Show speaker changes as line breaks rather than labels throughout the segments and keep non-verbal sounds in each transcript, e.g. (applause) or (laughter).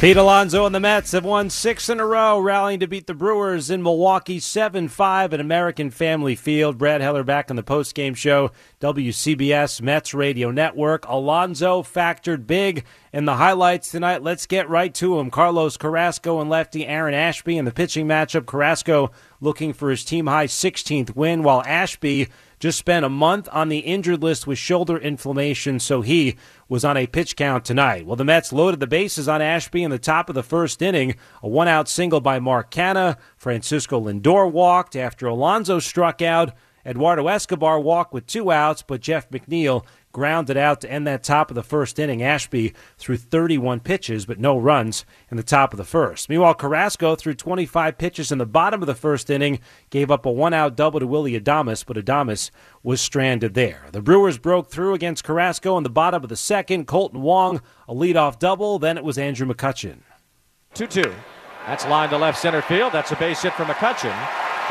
Pete Alonso and the Mets have won six in a row, rallying to beat the Brewers in Milwaukee 7 5 at American Family Field. Brad Heller back on the postgame show, WCBS Mets Radio Network. Alonso factored big in the highlights tonight. Let's get right to him. Carlos Carrasco and lefty Aaron Ashby in the pitching matchup. Carrasco looking for his team high 16th win, while Ashby just spent a month on the injured list with shoulder inflammation, so he was on a pitch count tonight. Well, the Mets loaded the bases on Ashby in the top of the first inning. A one out single by Mark Canha. Francisco Lindor walked after Alonso struck out. Eduardo Escobar walked with two outs, but Jeff McNeil grounded out to end that top of the first inning. Ashby threw 31 pitches, but no runs in the top of the first. Meanwhile, Carrasco threw 25 pitches in the bottom of the first inning, gave up a one out double to Willie Adames, but Adames was stranded there. The Brewers broke through against Carrasco in the bottom of the second. Kolten Wong, a leadoff double. Then it was Andrew McCutchen.
2 2. That's line to left center field. That's a base hit for McCutchen.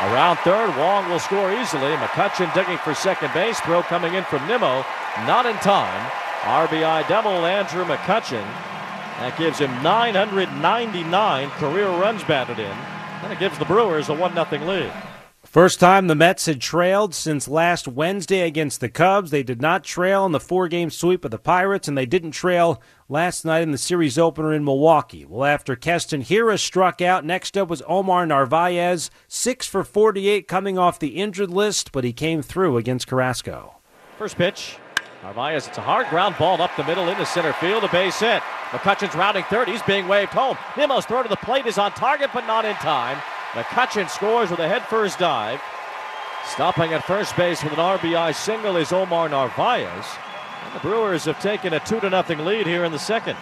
Around third, Wong will score easily. McCutchen digging for second base. Throw coming in from Nimmo. Not in time. RBI double, Andrew McCutchen. That gives him 999 career runs batted in. And it gives the Brewers a 1 0 lead.
First time the Mets had trailed since last Wednesday against the Cubs. They did not trail in the four game sweep of the Pirates, and they didn't trail last night in the series opener in Milwaukee. Well, after Keston Hiura struck out, next up was Omar Narvaez, 6 for 48 coming off the injured list, but he came through against Carrasco.
First pitch. Narvaez, it's a hard ground ball up the middle into center field, a base hit. McCutchen's rounding third. He's being waved home. Nimmo's throw to the plate is on target, but not in time. McCutchen scores with a head first dive. Stopping at first base with an RBI single is Omar Narvaez. And the Brewers have taken a 2 to nothing lead here in the second.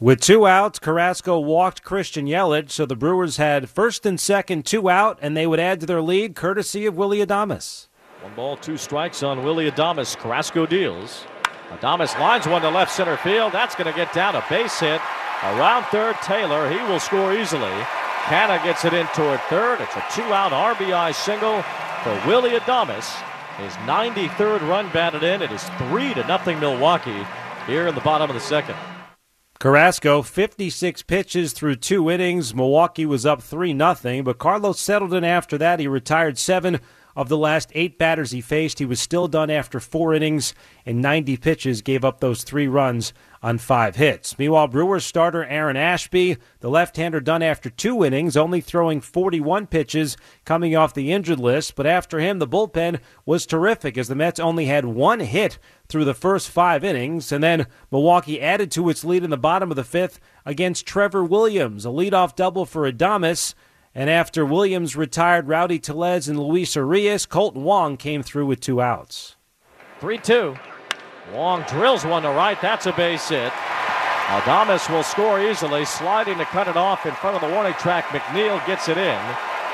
With two outs, Carrasco walked Christian Yelich, so the Brewers had first and second, two out, and they would add to their lead courtesy of Willie Adames.
One ball, two strikes on Willie Adames. Carrasco deals. Adames lines one to left center field. That's going to get down a base hit. Around third, Taylor. He will score easily. Canha gets it in toward third. It's a two-out RBI single for Willie Adames. His 93rd run batted in. It is three to nothing Milwaukee here in the bottom of the second.
Carrasco, 56 pitches through two innings. Milwaukee was up 3 0, but Carlos settled in after that. He retired seven of the last eight batters he faced. He was still done after four innings and 90 pitches, gave up those three runs on five hits. Meanwhile, Brewers starter Aaron Ashby, the left hander, done after two innings, only throwing 41 pitches coming off the injured list. But after him, the bullpen was terrific as the Mets only had one hit through the first five innings. And then Milwaukee added to its lead in the bottom of the fifth against Trevor Williams, a leadoff double for Adames. And after Williams retired Rowdy Tellez and Luis Urias, Kolten Wong came through with two outs.
3 2. Wong drills one to right. That's a base hit. Adames will score easily, sliding to cut it off in front of the warning track. McNeil gets it in,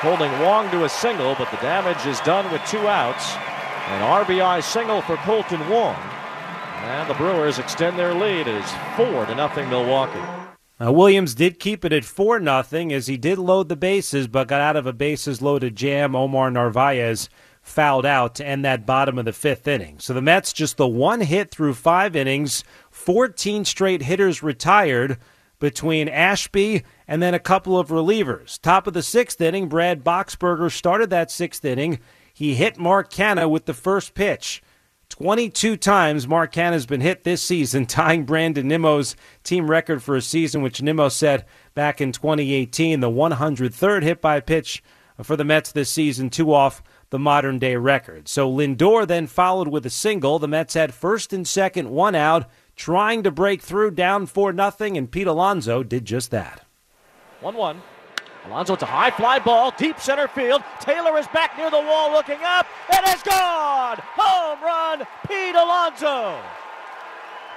holding Wong to a single, but the damage is done with two outs. An RBI single for Kolten Wong. And the Brewers extend their lead. Is 4 to nothing Milwaukee.
Now, Williams did keep it at 4 nothing as he did load the bases, but got out of a bases loaded jam. Omar Narvaez fouled out to end that bottom of the fifth inning. So the Mets just the one hit through five innings, 14 straight hitters retired between Ashby and then a couple of relievers. Top of the sixth inning, Brad Boxberger started that sixth inning. He hit Mark Canha with the first pitch. 22 times Mark Canha has been hit this season, (laughs) tying Brandon Nimmo's team record for a season, which Nimmo set back in 2018. The 103rd hit by pitch for the Mets this season, two off the modern day record. So Lindor then followed with a single. The Mets had first and second, one out, trying to break through down 4 nothing, and Pete Alonso did just that.
1 1. Alonso, it's a high fly ball, deep center field. Taylor is back near the wall looking up. It is gone! Run, Pete Alonso!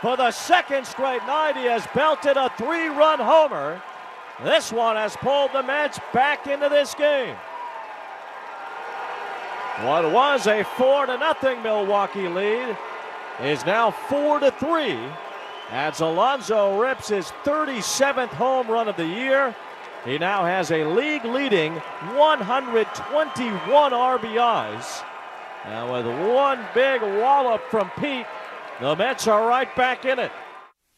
For the second straight night, he has belted a three run homer. This one has pulled the Mets back into this game. What was a four to nothing Milwaukee lead is now four to three as Alonso rips his 37th home run of the year. He now has a league leading 121 RBIs. Now, with one big wallop from Pete, the Mets are right back in it.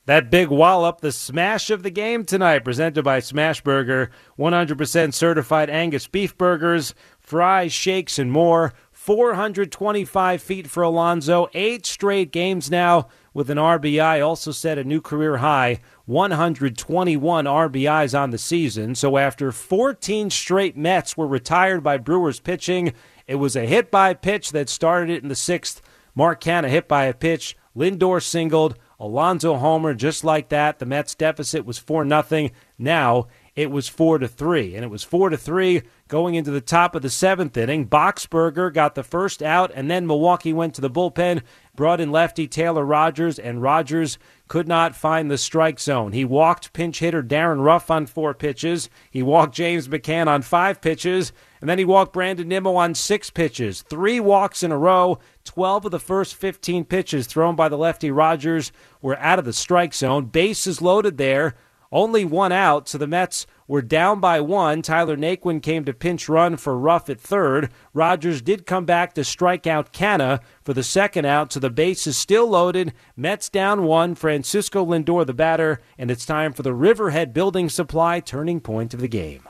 That big wallop, the smash of the game tonight, presented by Smashburger, 100% certified Angus beef burgers, fries, shakes, and more. 425 feet for Alonso, eight straight games now with an RBI. Also set a new career high 121 RBIs on the season. So after 14 straight Mets were retired by Brewers pitching, it was a hit by pitch that started it in the sixth. Mark Canha hit by a pitch. Lindor singled. Alonso homer just like that. The Mets deficit was 4 nothing. Now it was 4 to 3 and it was 4 to 3 going into the top of the 7th inning. Boxberger got the first out and then Milwaukee went to the bullpen, brought in lefty Taylor Rogers and Rogers could not find the strike zone. He walked pinch hitter Darin Ruf on 4 pitches. He walked James McCann on 5 pitches and then he walked Brandon Nimmo on 6 pitches. 3 walks in a row. 12 of the first 15 pitches thrown by the lefty Rogers were out of the strike zone. Bases loaded there. Only one out, so the Mets were down by one. Tyler Naquin came to pinch run for Ruf at third. Rogers did come back to strike out Canha for the second out, so the base is still loaded. Mets down one. Francisco Lindor the batter, and it's time for the Riverhead Building Supply turning point of the game.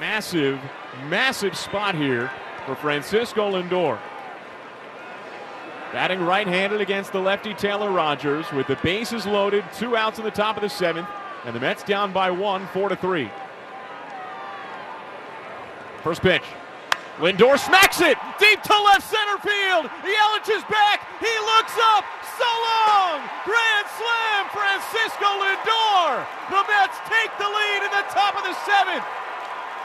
Massive, massive spot here for Francisco Lindor. Batting right handed against the lefty Taylor Rogers with the bases loaded, two outs in the top of the seventh, and the Mets down by one, four to three. First pitch. Lindor smacks it deep to left center field. Yelich is back. He looks up. So long. Grand slam, Francisco Lindor. The Mets take the lead in the top of the seventh.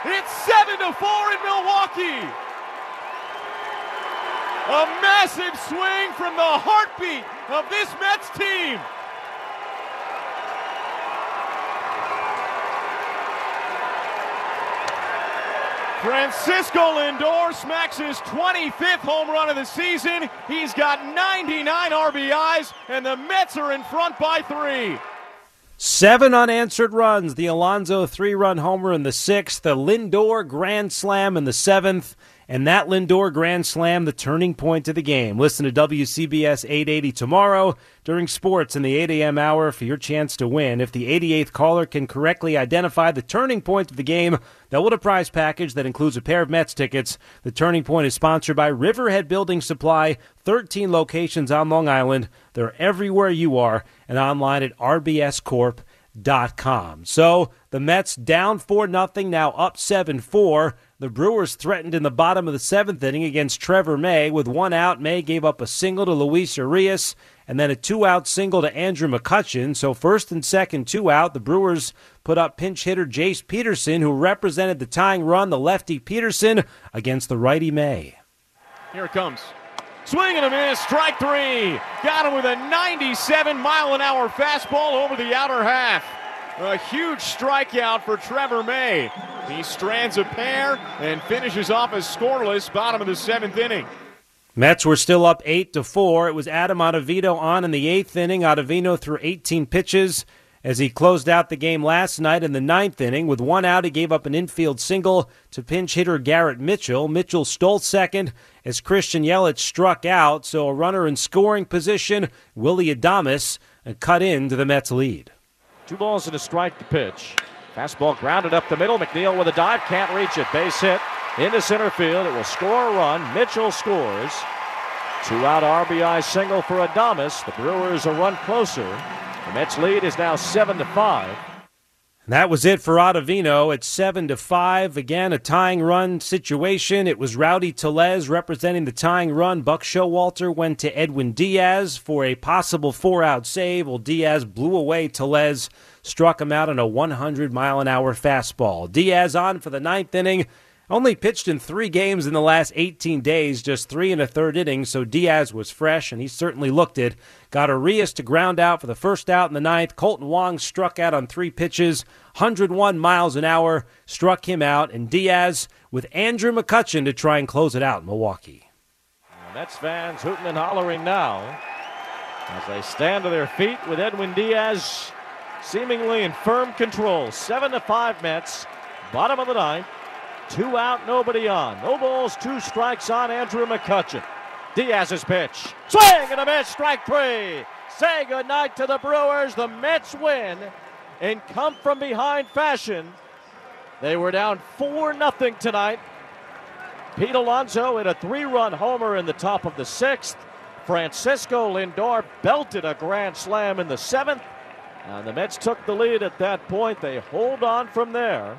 It's seven to four in Milwaukee. A massive swing from the heartbeat of this Mets team. Francisco Lindor smacks his 25th home run of the season. He's got 99 RBIs, and the Mets are in front by three.
Seven unanswered runs. The Alonso three run homer in the sixth, the Lindor grand slam in the seventh, and that Lindor grand slam, the turning point of the game. Listen to WCBS 880 tomorrow during sports in the 8 a.m. hour for your chance to win. If the 88th caller can correctly identify the turning point of the game, they'll win a prize package that includes a pair of Mets tickets. The turning point is sponsored by Riverhead Building Supply, 13 locations on Long Island. They're everywhere you are and online at rbscorp.com. So the Mets down 4 nothing, now up 7 4. The Brewers threatened in the bottom of the seventh inning against Trevor May. With one out, May gave up a single to Luis Urias and then a two out single to Andrew McCutchen. So, first and second, two out. The Brewers put up pinch hitter Jace Peterson, who represented the tying run, the lefty Peterson, against the righty May.
Here it comes. Swing and a miss, strike three. Got him with a 97 mile an hour fastball over the outer half. A huge strikeout for Trevor May. He strands a pair and finishes off as scoreless bottom of the seventh inning.
Mets were still up eight to four. It was Adam Ottavino on in the eighth inning. Ottavino threw 18 pitches as he closed out the game last night in the ninth inning. With one out, he gave up an infield single to pinch hitter Garrett Mitchell. Mitchell stole second as Christian Yelich struck out, so a runner in scoring position, Willie Adames, cut into the Mets' lead.
Two balls and a strike to pitch. Fastball grounded up the middle. McNeil with a dive, can't reach it. Base hit into center field. It will score a run. Mitchell scores. Two out RBI single for Adames. The Brewers a run closer. The Mets lead is now seven to five.
That was it for Ottavino at 7 to 5. Again, a tying run situation. It was Rowdy Tellez representing the tying run. Buck Showalter went to Edwin Diaz for a possible four out save. Well, Diaz blew away Tellez, struck him out on a 100 mile an hour fastball. Diaz on for the ninth inning. Only pitched in three games in the last 18 days, just three and a third innings, so Diaz was fresh, and he certainly looked it. Got Urias to ground out for the first out in the ninth. Kolten Wong struck out on three pitches, 101 miles an hour, struck him out, and Diaz with Andrew McCutchen to try and close it out in Milwaukee.
Mets fans hooting and hollering now as they stand to their feet with Edwin Diaz seemingly in firm control. Seven to five Mets, bottom of the ninth. Two out, nobody on. No balls, two strikes on Andrew McCutchen. Diaz's pitch. Swing and a miss, strike three. Say goodnight to the Brewers. The Mets win in come from behind fashion. They were down 4 0 tonight. Pete Alonso hit a three run homer in the top of the sixth. Francisco Lindor belted a grand slam in the seventh. And the Mets took the lead at that point. They hold on from there.